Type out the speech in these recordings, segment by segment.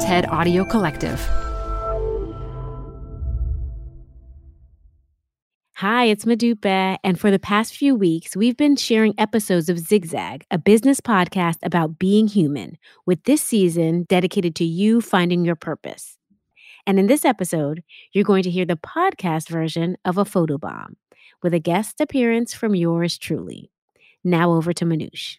TED Audio Collective. Hi, it's Modupe, and for the past few weeks, we've been sharing episodes of Zigzag, a business podcast about being human, with this season dedicated to you finding your purpose. And in this episode, you're going to hear the podcast version of a photobomb with a guest appearance from yours truly. Now over to Manoush.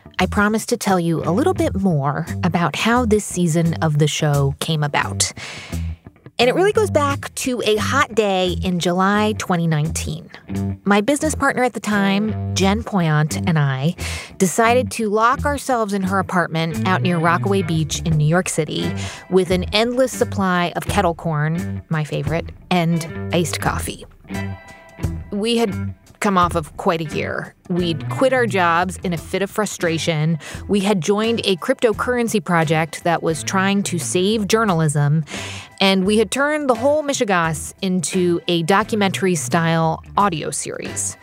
I promised to tell you a little bit more about how this season of the show came about. And it really goes back to a hot day in July 2019. My business partner at the time, Jen Poyant, and I decided to lock ourselves in her apartment out near Rockaway Beach in New York City with an endless supply of kettle corn, my favorite, and iced coffee. We had come off of quite a year. We'd quit our jobs in a fit of frustration. We had joined a cryptocurrency project that was trying to save journalism. And we had turned the whole Mishegoss into a documentary style audio series.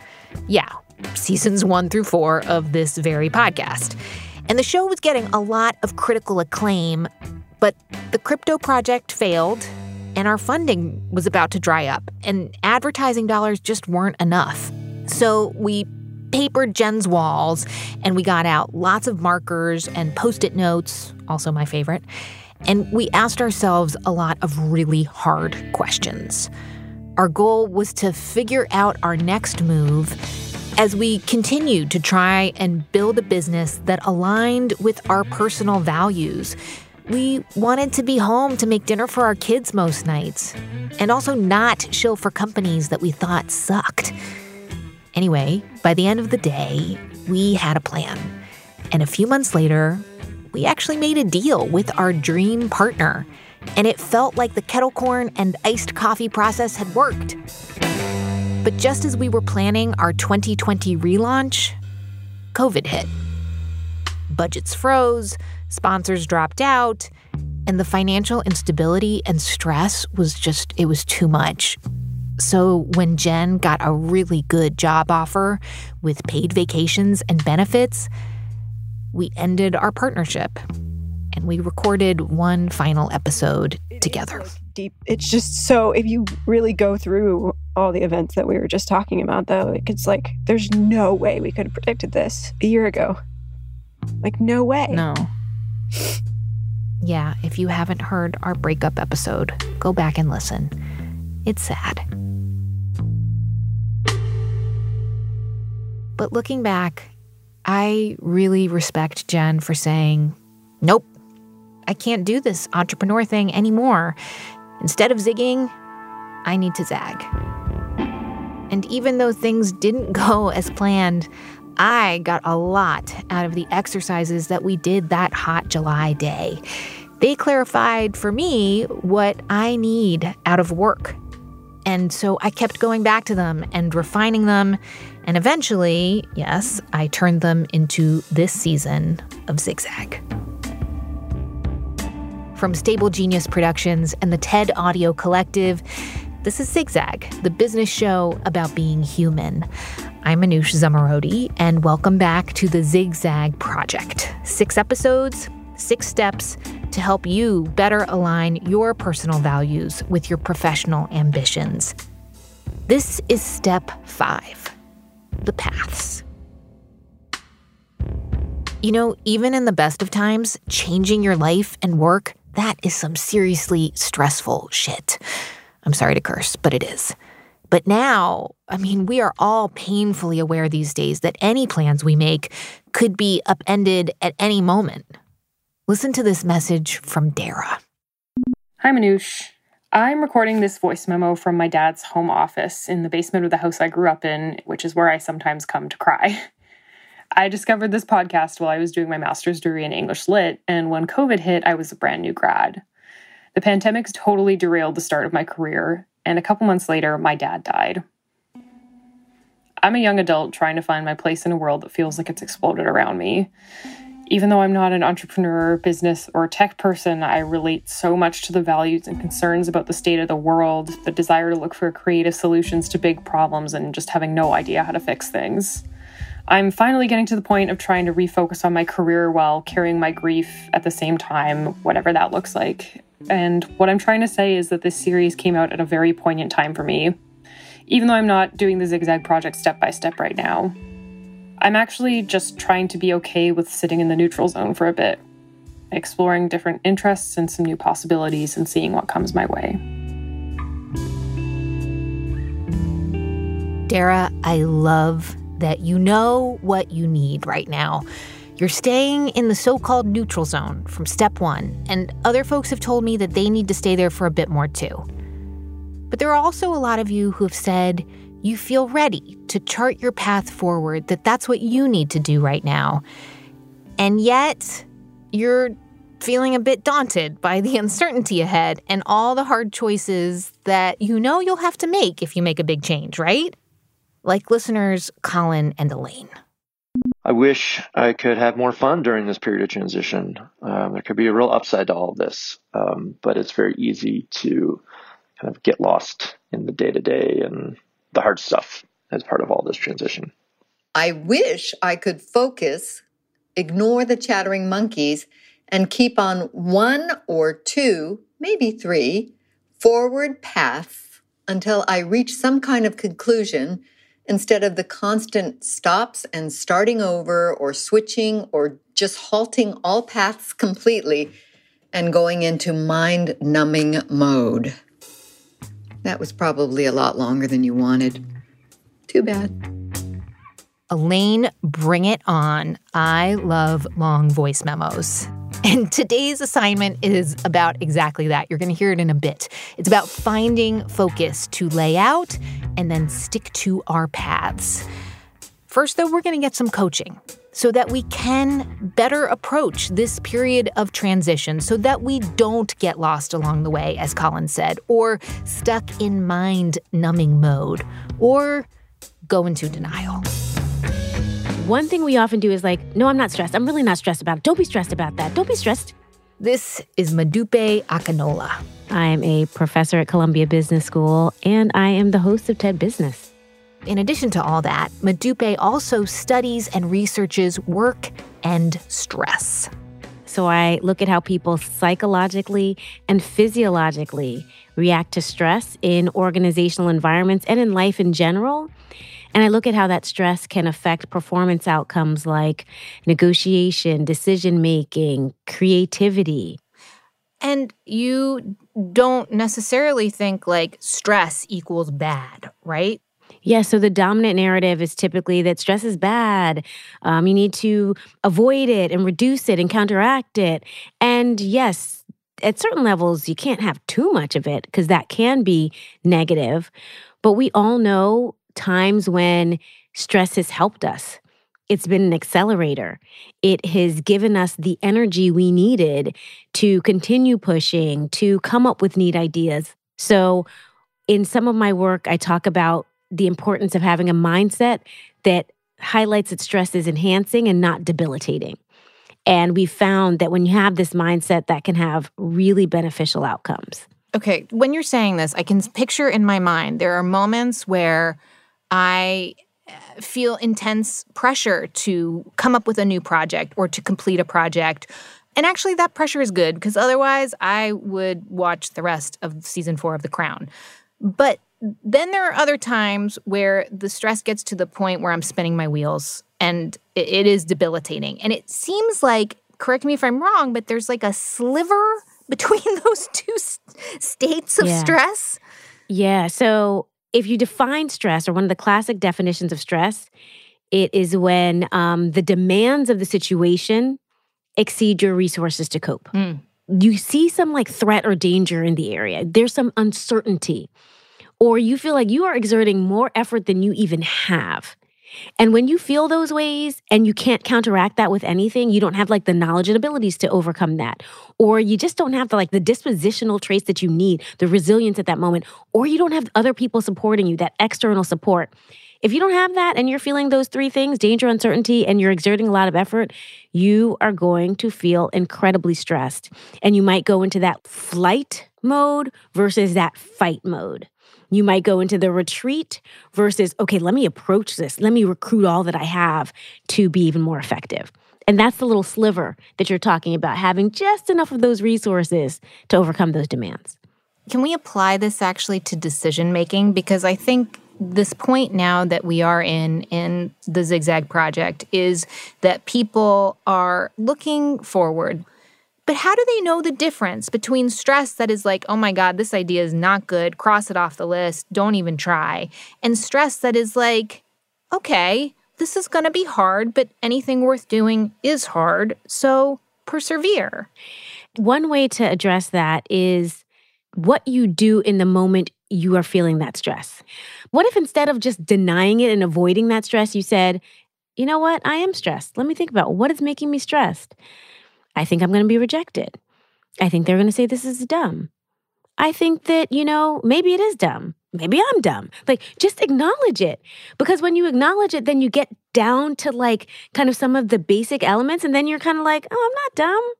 Yeah, seasons one through four of this very podcast. And the show was getting a lot of critical acclaim, but the crypto project failed, and our funding was about to dry up, and advertising dollars just weren't enough. So we papered Jen's walls and we got out lots of markers and post it notes, also my favorite. And we asked ourselves a lot of really hard questions. Our goal was to figure out our next move as we continued to try and build a business that aligned with our personal values. We wanted to be home to make dinner for our kids most nights, and also not shill for companies that we thought sucked. Anyway, by the end of the day, we had a plan. And a few months later, we actually made a deal with our dream partner. And it felt like the kettle corn and iced coffee process had worked. But just as we were planning our 2020 relaunch, COVID hit. Budgets froze, sponsors dropped out, and the financial instability and stress was just, it was too much. So when Jen got a really good job offer with paid vacations and benefits, we ended our partnership and we recorded one final episode together. Deep. It's just so if you really go through all the events that we were just talking about, though, it's like there's no way we could have predicted this a year ago. Like, no way. No. Yeah, if you haven't heard our breakup episode, go back and listen. It's sad. But looking back, I really respect Jen for saying, Nope, I can't do this entrepreneur thing anymore. Instead of zigging, I need to zag. And even though things didn't go as planned, I got a lot out of the exercises that we did that hot July day. They clarified for me what I need out of work. And so I kept going back to them and refining them. And eventually, yes, I turned them into this season of Zigzag. From Stable Genius Productions and the TED Audio Collective, this is Zigzag, the business show about being human. I'm Manoush Zomorodi, and welcome back to the Zigzag Project. Six episodes, six steps to help you better align your personal values with your professional ambitions. This is step five the paths. You know, even in the best of times, changing your life and work, that is some seriously stressful shit. I'm sorry to curse, but it is. But now, I mean, we are all painfully aware these days that any plans we make could be upended at any moment. Listen to this message from Dara. Hi, Manoush. I'm recording this voice memo from my dad's home office in the basement of the house I grew up in, which is where I sometimes come to cry. I discovered this podcast while I was doing my master's degree in English Lit, and when COVID hit, I was a brand new grad. The pandemic totally derailed the start of my career, and a couple months later, my dad died. I'm a young adult trying to find my place in a world that feels like it's exploded around me. Even though I'm not an entrepreneur, business, or tech person, I relate so much to the values and concerns about the state of the world, the desire to look for creative solutions to big problems, and just having no idea how to fix things. I'm finally getting to the point of trying to refocus on my career while carrying my grief at the same time, whatever that looks like. And what I'm trying to say is that this series came out at a very poignant time for me, even though I'm not doing the Zigzag project step by step right now. I'm actually just trying to be okay with sitting in the neutral zone for a bit, exploring different interests and some new possibilities and seeing what comes my way. Dara, I love that you know what you need right now. You're staying in the so called neutral zone from step one, and other folks have told me that they need to stay there for a bit more too. But there are also a lot of you who have said you feel ready to chart your path forward, that that's what you need to do right now. And yet, you're feeling a bit daunted by the uncertainty ahead and all the hard choices that you know you'll have to make if you make a big change, right? Like listeners Colin and Elaine. I wish I could have more fun during this period of transition. Um, there could be a real upside to all of this, um, but it's very easy to kind of get lost in the day to day and the hard stuff as part of all this transition. I wish I could focus, ignore the chattering monkeys, and keep on one or two, maybe three, forward paths until I reach some kind of conclusion instead of the constant stops and starting over or switching or just halting all paths completely and going into mind numbing mode. That was probably a lot longer than you wanted. Too bad. Elaine, bring it on. I love long voice memos. And today's assignment is about exactly that. You're going to hear it in a bit. It's about finding focus to lay out and then stick to our paths. First, though, we're going to get some coaching so that we can better approach this period of transition so that we don't get lost along the way, as Colin said, or stuck in mind numbing mode, or go into denial. One thing we often do is like, no, I'm not stressed. I'm really not stressed about it. Don't be stressed about that. Don't be stressed. This is Modupe Akinola. I am a professor at Columbia Business School, and I am the host of TED Business. In addition to all that, Modupe also studies and researches work and stress. So I look at how people psychologically and physiologically react to stress in organizational environments and in life in general. And I look at how that stress can affect performance outcomes like negotiation, decision making, creativity. And you don't necessarily think like stress equals bad, right? Yeah, so the dominant narrative is typically that stress is bad. Um, you need to avoid it and reduce it and counteract it. And yes, at certain levels, you can't have too much of it because that can be negative. But we all know times when stress has helped us. It's been an accelerator. It has given us the energy we needed to continue pushing, to come up with neat ideas. So, in some of my work, I talk about the importance of having a mindset that highlights that stress is enhancing and not debilitating. And we found that when you have this mindset, that can have really beneficial outcomes. Okay, when you're saying this, I can picture in my mind there are moments where I uh, feel intense pressure to come up with a new project or to complete a project. And actually, that pressure is good because otherwise I would watch the rest of season four of The Crown. But then there are other times where the stress gets to the point where I'm spinning my wheels and it, it is debilitating. And it seems like, correct me if I'm wrong, but there's like a sliver between those two s- states of Yeah. stress. Yeah. So if you define stress, or one of the classic definitions of stress, it is when um, the demands of the situation exceed your resources to cope. Mm. You see some like threat or danger in the area, there's some uncertainty, or you feel like you are exerting more effort than you even have. And when you feel those ways and you can't counteract that with anything, you don't have like the knowledge and abilities to overcome that. Or you just don't have the like the dispositional traits that you need, the resilience at that moment, or you don't have other people supporting you, that external support. If you don't have that and you're feeling those three things, danger, uncertainty, and you're exerting a lot of effort, you are going to feel incredibly stressed. And you might go into that flight mode versus that fight mode. You might go into the retreat versus, okay, let me approach this. Let me recruit all that I have to be even more effective. And that's the little sliver that you're talking about, having just enough of those resources to overcome those demands. Can we apply this actually to decision making? Because I think this point now that we are in in the zigzag project is that people are looking forward but how do they know the difference between stress that is like oh my god this idea is not good cross it off the list don't even try and stress that is like okay this is going to be hard but anything worth doing is hard so persevere One way to address that is what you do in the moment you are feeling that stress. What if instead of just denying it and avoiding that stress, you said, you know what? I am stressed. Let me think about what is making me stressed. I think I'm going to be rejected. I think they're going to say this is dumb. I think that, you know, maybe it is dumb. Maybe I'm dumb. Like, just acknowledge it. Because when you acknowledge it, then you get down to like kind of some of the basic elements. And then you're kind of like, oh, I'm not dumb.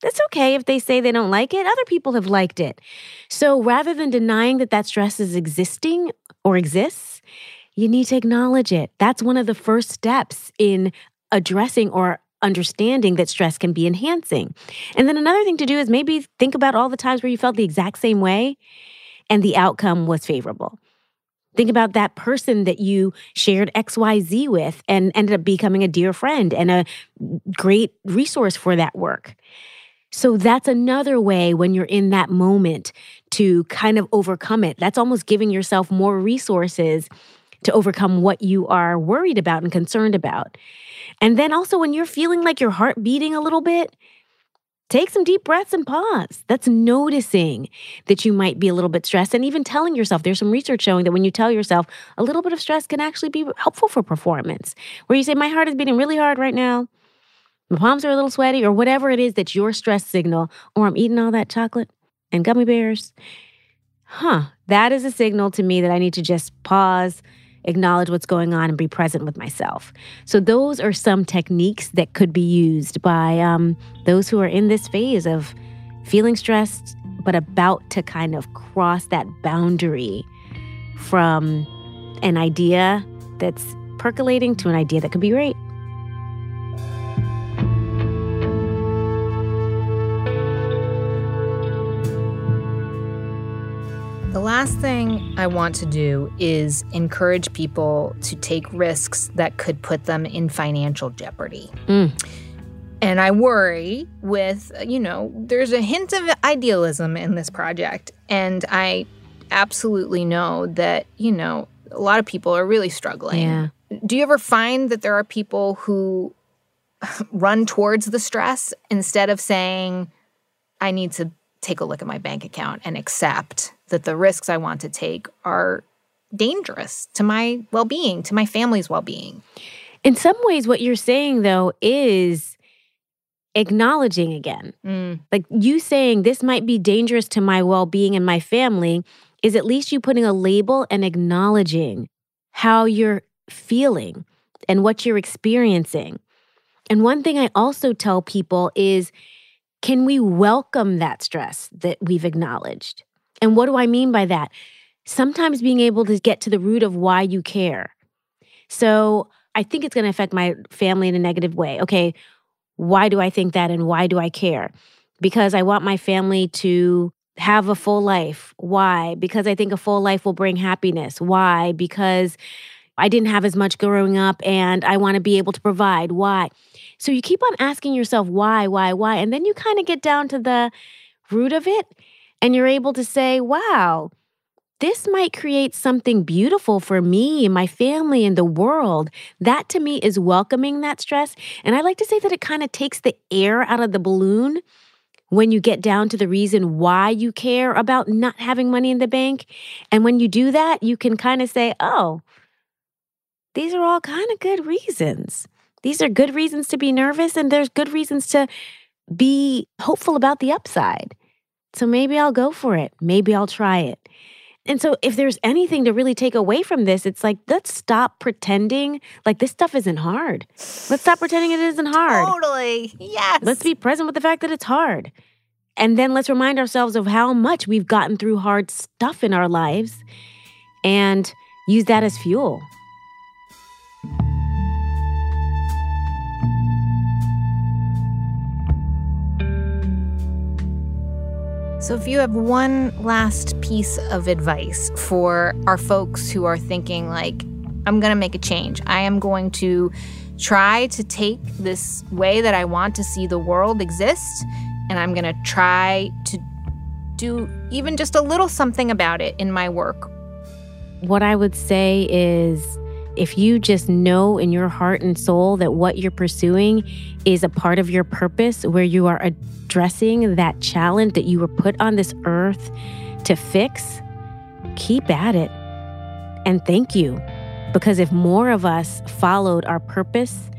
That's okay if they say they don't like it. Other people have liked it. So rather than denying that that stress is existing or exists, you need to acknowledge it. That's one of the first steps in addressing or understanding that stress can be enhancing. And then another thing to do is maybe think about all the times where you felt the exact same way and the outcome was favorable. Think about that person that you shared XYZ with and ended up becoming a dear friend and a great resource for that work. So that's another way when you're in that moment to kind of overcome it. That's almost giving yourself more resources to overcome what you are worried about and concerned about. And then also when you're feeling like your heart beating a little bit, take some deep breaths and pause. That's noticing that you might be a little bit stressed and even telling yourself there's some research showing that when you tell yourself a little bit of stress can actually be helpful for performance. Where you say my heart is beating really hard right now, my palms are a little sweaty, or whatever it is that's your stress signal, or I'm eating all that chocolate and gummy bears. Huh, that is a signal to me that I need to just pause, acknowledge what's going on, and be present with myself. So, those are some techniques that could be used by um, those who are in this phase of feeling stressed, but about to kind of cross that boundary from an idea that's percolating to an idea that could be great. The last thing I want to do is encourage people to take risks that could put them in financial jeopardy. Mm. And I worry with, you know, there's a hint of idealism in this project. And I absolutely know that, you know, a lot of people are really struggling. Yeah. Do you ever find that there are people who run towards the stress instead of saying, I need to take a look at my bank account and accept that the risks I want to take are dangerous to my well being, to my family's well being? In some ways, what you're saying, though, is acknowledging again. Mm. Like you saying, this might be dangerous to my well being and my family, is at least you putting a label and acknowledging how you're feeling and what you're experiencing. And one thing I also tell people is can we welcome that stress that we've acknowledged? And what do I mean by that? Sometimes being able to get to the root of why you care. So I think it's going to affect my family in a negative way. Okay, why do I think that and why do I care? Because I want my family to have a full life. Why? Because I think a full life will bring happiness. Why? Because I didn't have as much growing up and I want to be able to provide. Why? So you keep on asking yourself why, why, why. And then you kind of get down to the root of it and you're able to say, wow, this might create something beautiful for me and my family and the world. That to me is welcoming that stress. And I like to say that it kind of takes the air out of the balloon when you get down to the reason why you care about not having money in the bank. And when you do that, you can kind of say, oh, these are all kind of good reasons. These are good reasons to be nervous, and there's good reasons to be hopeful about the upside. So maybe I'll go for it. Maybe I'll try it. And so, if there's anything to really take away from this, it's like, let's stop pretending like this stuff isn't hard. Let's stop pretending it isn't hard. Totally. Yes. Let's be present with the fact that it's hard. And then let's remind ourselves of how much we've gotten through hard stuff in our lives and use that as fuel. So, if you have one last piece of advice for our folks who are thinking, like, I'm going to make a change, I am going to try to take this way that I want to see the world exist, and I'm going to try to do even just a little something about it in my work. What I would say is if you just know in your heart and soul that what you're pursuing is a part of your purpose, where you are addressing that challenge that you were put on this earth to fix, keep at it. And thank you. Because if more of us followed our purpose,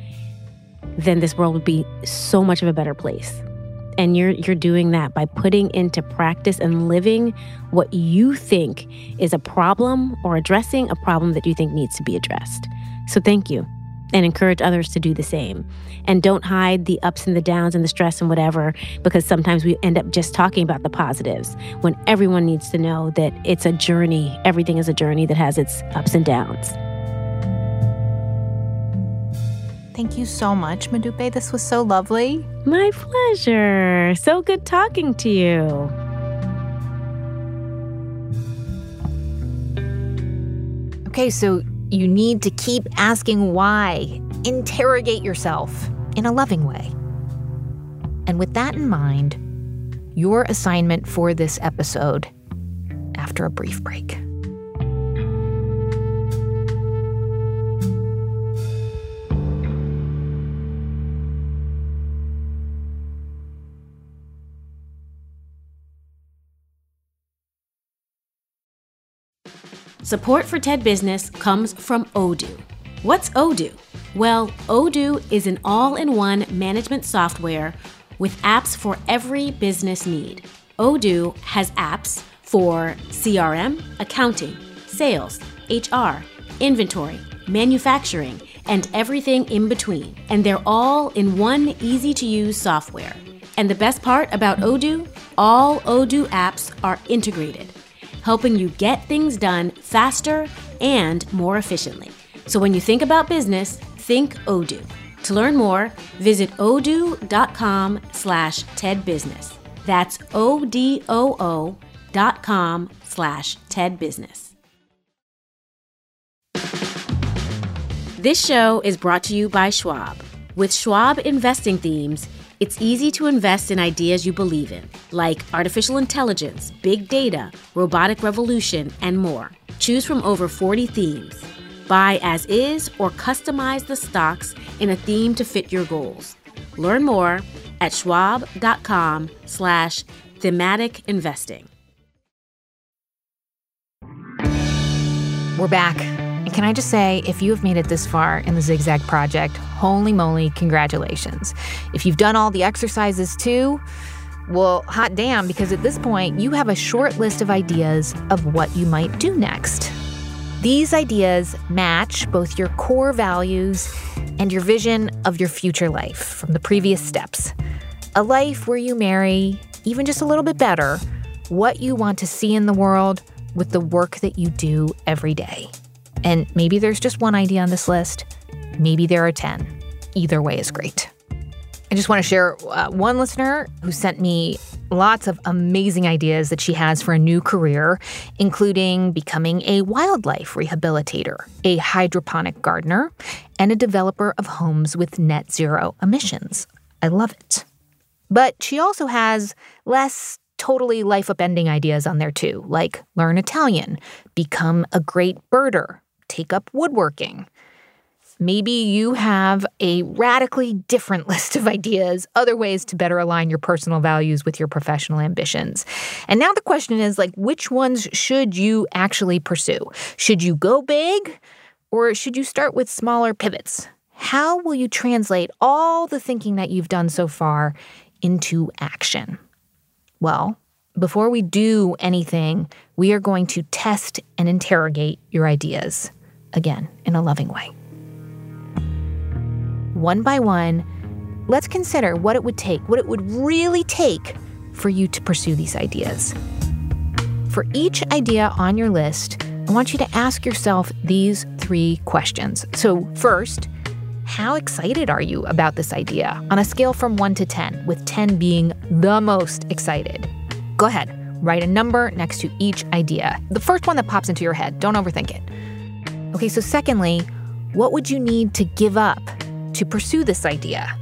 then this world would be so much of a better place. And you're you're doing that by putting into practice and living what you think is a problem or addressing a problem that you think needs to be addressed. So thank you. And encourage others to do the same. And don't hide the ups and the downs and the stress and whatever, because sometimes we end up just talking about the positives when everyone needs to know that it's a journey. Everything is a journey that has its ups and downs. Thank you so much, Modupe. This was so lovely. My pleasure. So good talking to you. Okay, so you need to keep asking why. Interrogate yourself in a loving way. And with that in mind, your assignment for this episode after a brief break. Support for TED Business comes from Odoo. What's Odoo? Well, Odoo is an all in one management software with apps for every business need. Odoo has apps for CRM, accounting, sales, HR, inventory, manufacturing, and everything in between. And they're all in one easy to use software. And the best part about Odoo, all Odoo apps are integrated helping you get things done faster, and more efficiently. So when you think about business, think Odoo. To learn more, visit odoo.com slash tedbusiness. That's O-D-O-O dot com slash tedbusiness. This show is brought to you by Schwab. With Schwab investing themes, it's easy to invest in ideas you believe in, like artificial intelligence, big data, robotic revolution, and more. Choose from over 40 themes. Buy as is or customize the stocks in a theme to fit your goals. Learn more at schwab.com slash thematic investing. We're back. Can I just say, if you have made it this far in the Zigzag Project, holy moly, congratulations. If you've done all the exercises too, well, hot damn, because at this point, you have a short list of ideas of what you might do next. These ideas match both your core values and your vision of your future life from the previous steps. A life where you marry, even just a little bit better, what you want to see in the world with the work that you do every day. And maybe there's just one idea on this list, maybe there are 10. Either way is great. I just want to share uh, one listener who sent me lots of amazing ideas that she has for a new career, including becoming a wildlife rehabilitator, a hydroponic gardener, and a developer of homes with net zero emissions. I love it. But she also has less totally life upending ideas on there too, like learn Italian, become a great birder, take up woodworking. Maybe you have a radically different list of ideas, other ways to better align your personal values with your professional ambitions. And now the question is like which ones should you actually pursue? Should you go big or should you start with smaller pivots? How will you translate all the thinking that you've done so far into action? Well, before we do anything, we are going to test and interrogate your ideas, again, in a loving way. One by one, let's consider what it would take, what it would really take for you to pursue these ideas. For each idea on your list, I want you to ask yourself these three questions. So, first, how excited are you about this idea on a scale from 1 to 10, with 10 being the most excited? Go ahead, write a number next to each idea. The first one that pops into your head, don't overthink it. Okay, so secondly, what would you need to give up to pursue this idea?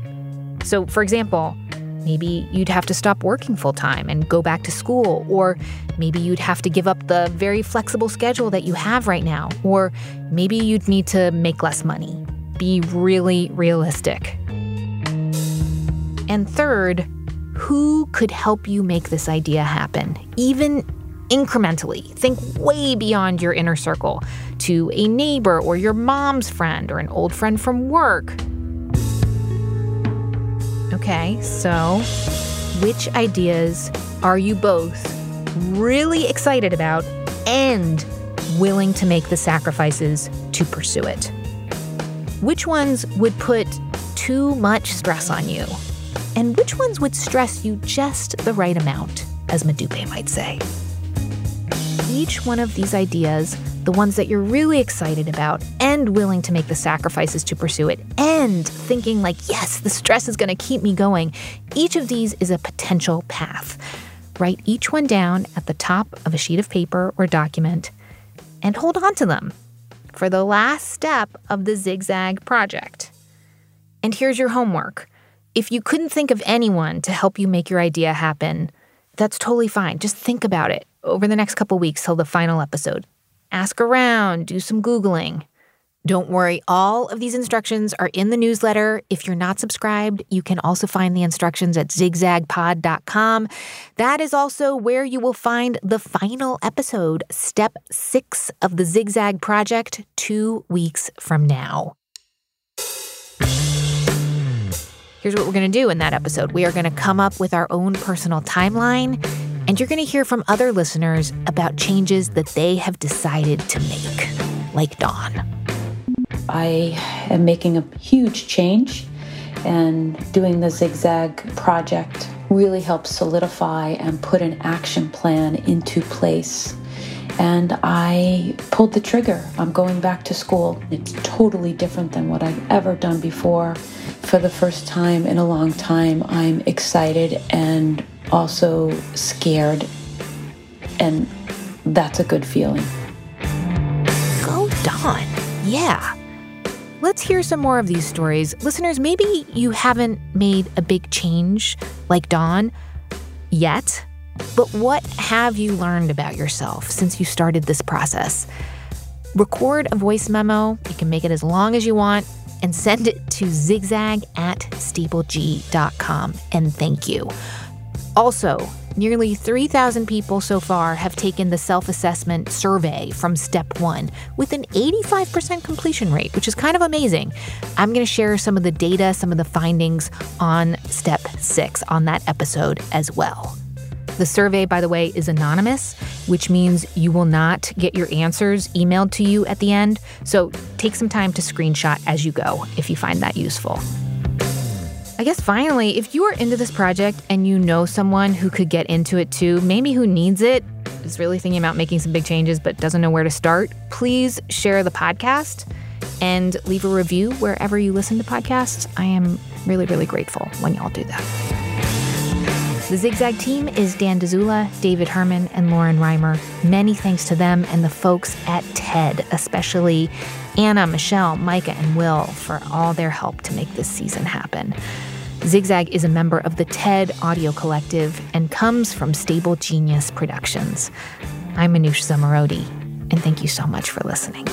So, for example, maybe you'd have to stop working full time and go back to school, or maybe you'd have to give up the very flexible schedule that you have right now, or maybe you'd need to make less money. Be really realistic. And third, who could help you make this idea happen, even incrementally? Think way beyond your inner circle to a neighbor or your mom's friend or an old friend from work. Okay, so which ideas are you both really excited about and willing to make the sacrifices to pursue it? Which ones would put too much stress on you? And which ones would stress you just the right amount, as Modupe might say? Each one of these ideas, the ones that you're really excited about and willing to make the sacrifices to pursue it, and thinking, like, yes, the stress is going to keep me going, each of these is a potential path. Write each one down at the top of a sheet of paper or document and hold on to them for the last step of the zigzag project. And here's your homework. If you couldn't think of anyone to help you make your idea happen, that's totally fine. Just think about it over the next couple weeks till the final episode. Ask around, do some Googling. Don't worry, all of these instructions are in the newsletter. If you're not subscribed, you can also find the instructions at zigzagpod.com. That is also where you will find the final episode, step six of the Zigzag Project, two weeks from now. Here's what we're going to do in that episode we are going to come up with our own personal timeline, and you're going to hear from other listeners about changes that they have decided to make, like Dawn. I am making a huge change, and doing the Zigzag project really helps solidify and put an action plan into place. and I pulled the trigger. I'm going back to school. It's totally different than what I've ever done before. For the first time in a long time, I'm excited and also scared, and that's a good feeling. Go Dawn. Yeah. Let's hear some more of these stories. Listeners, maybe you haven't made a big change like Dawn yet, but what have you learned about yourself since you started this process? Record a voice memo. You can make it as long as you want and send it to zigzag at stapleg.com. And thank you. Also, nearly 3,000 people so far have taken the self assessment survey from Step 1 with an 85% completion rate, which is kind of amazing. I'm going to share some of the data, some of the findings on Step 6 on that episode as well. The survey, by the way, is anonymous, which means you will not get your answers emailed to you at the end. So take some time to screenshot as you go if you find that useful. I guess finally, if you are into this project and you know someone who could get into it too, maybe who needs it, is really thinking about making some big changes but doesn't know where to start, please share the podcast and leave a review wherever you listen to podcasts. I am really, really grateful when y'all do that. The Zigzag team is Dan Dzula, David Herman, and Lauren Reimer. Many thanks to them and the folks at TED, especially Anna, Michelle, Micah, and Will for all their help to make this season happen. Zigzag is a member of the TED Audio Collective and comes from Stable Genius Productions. I'm Manoush Zomorodi, and thank you so much for listening.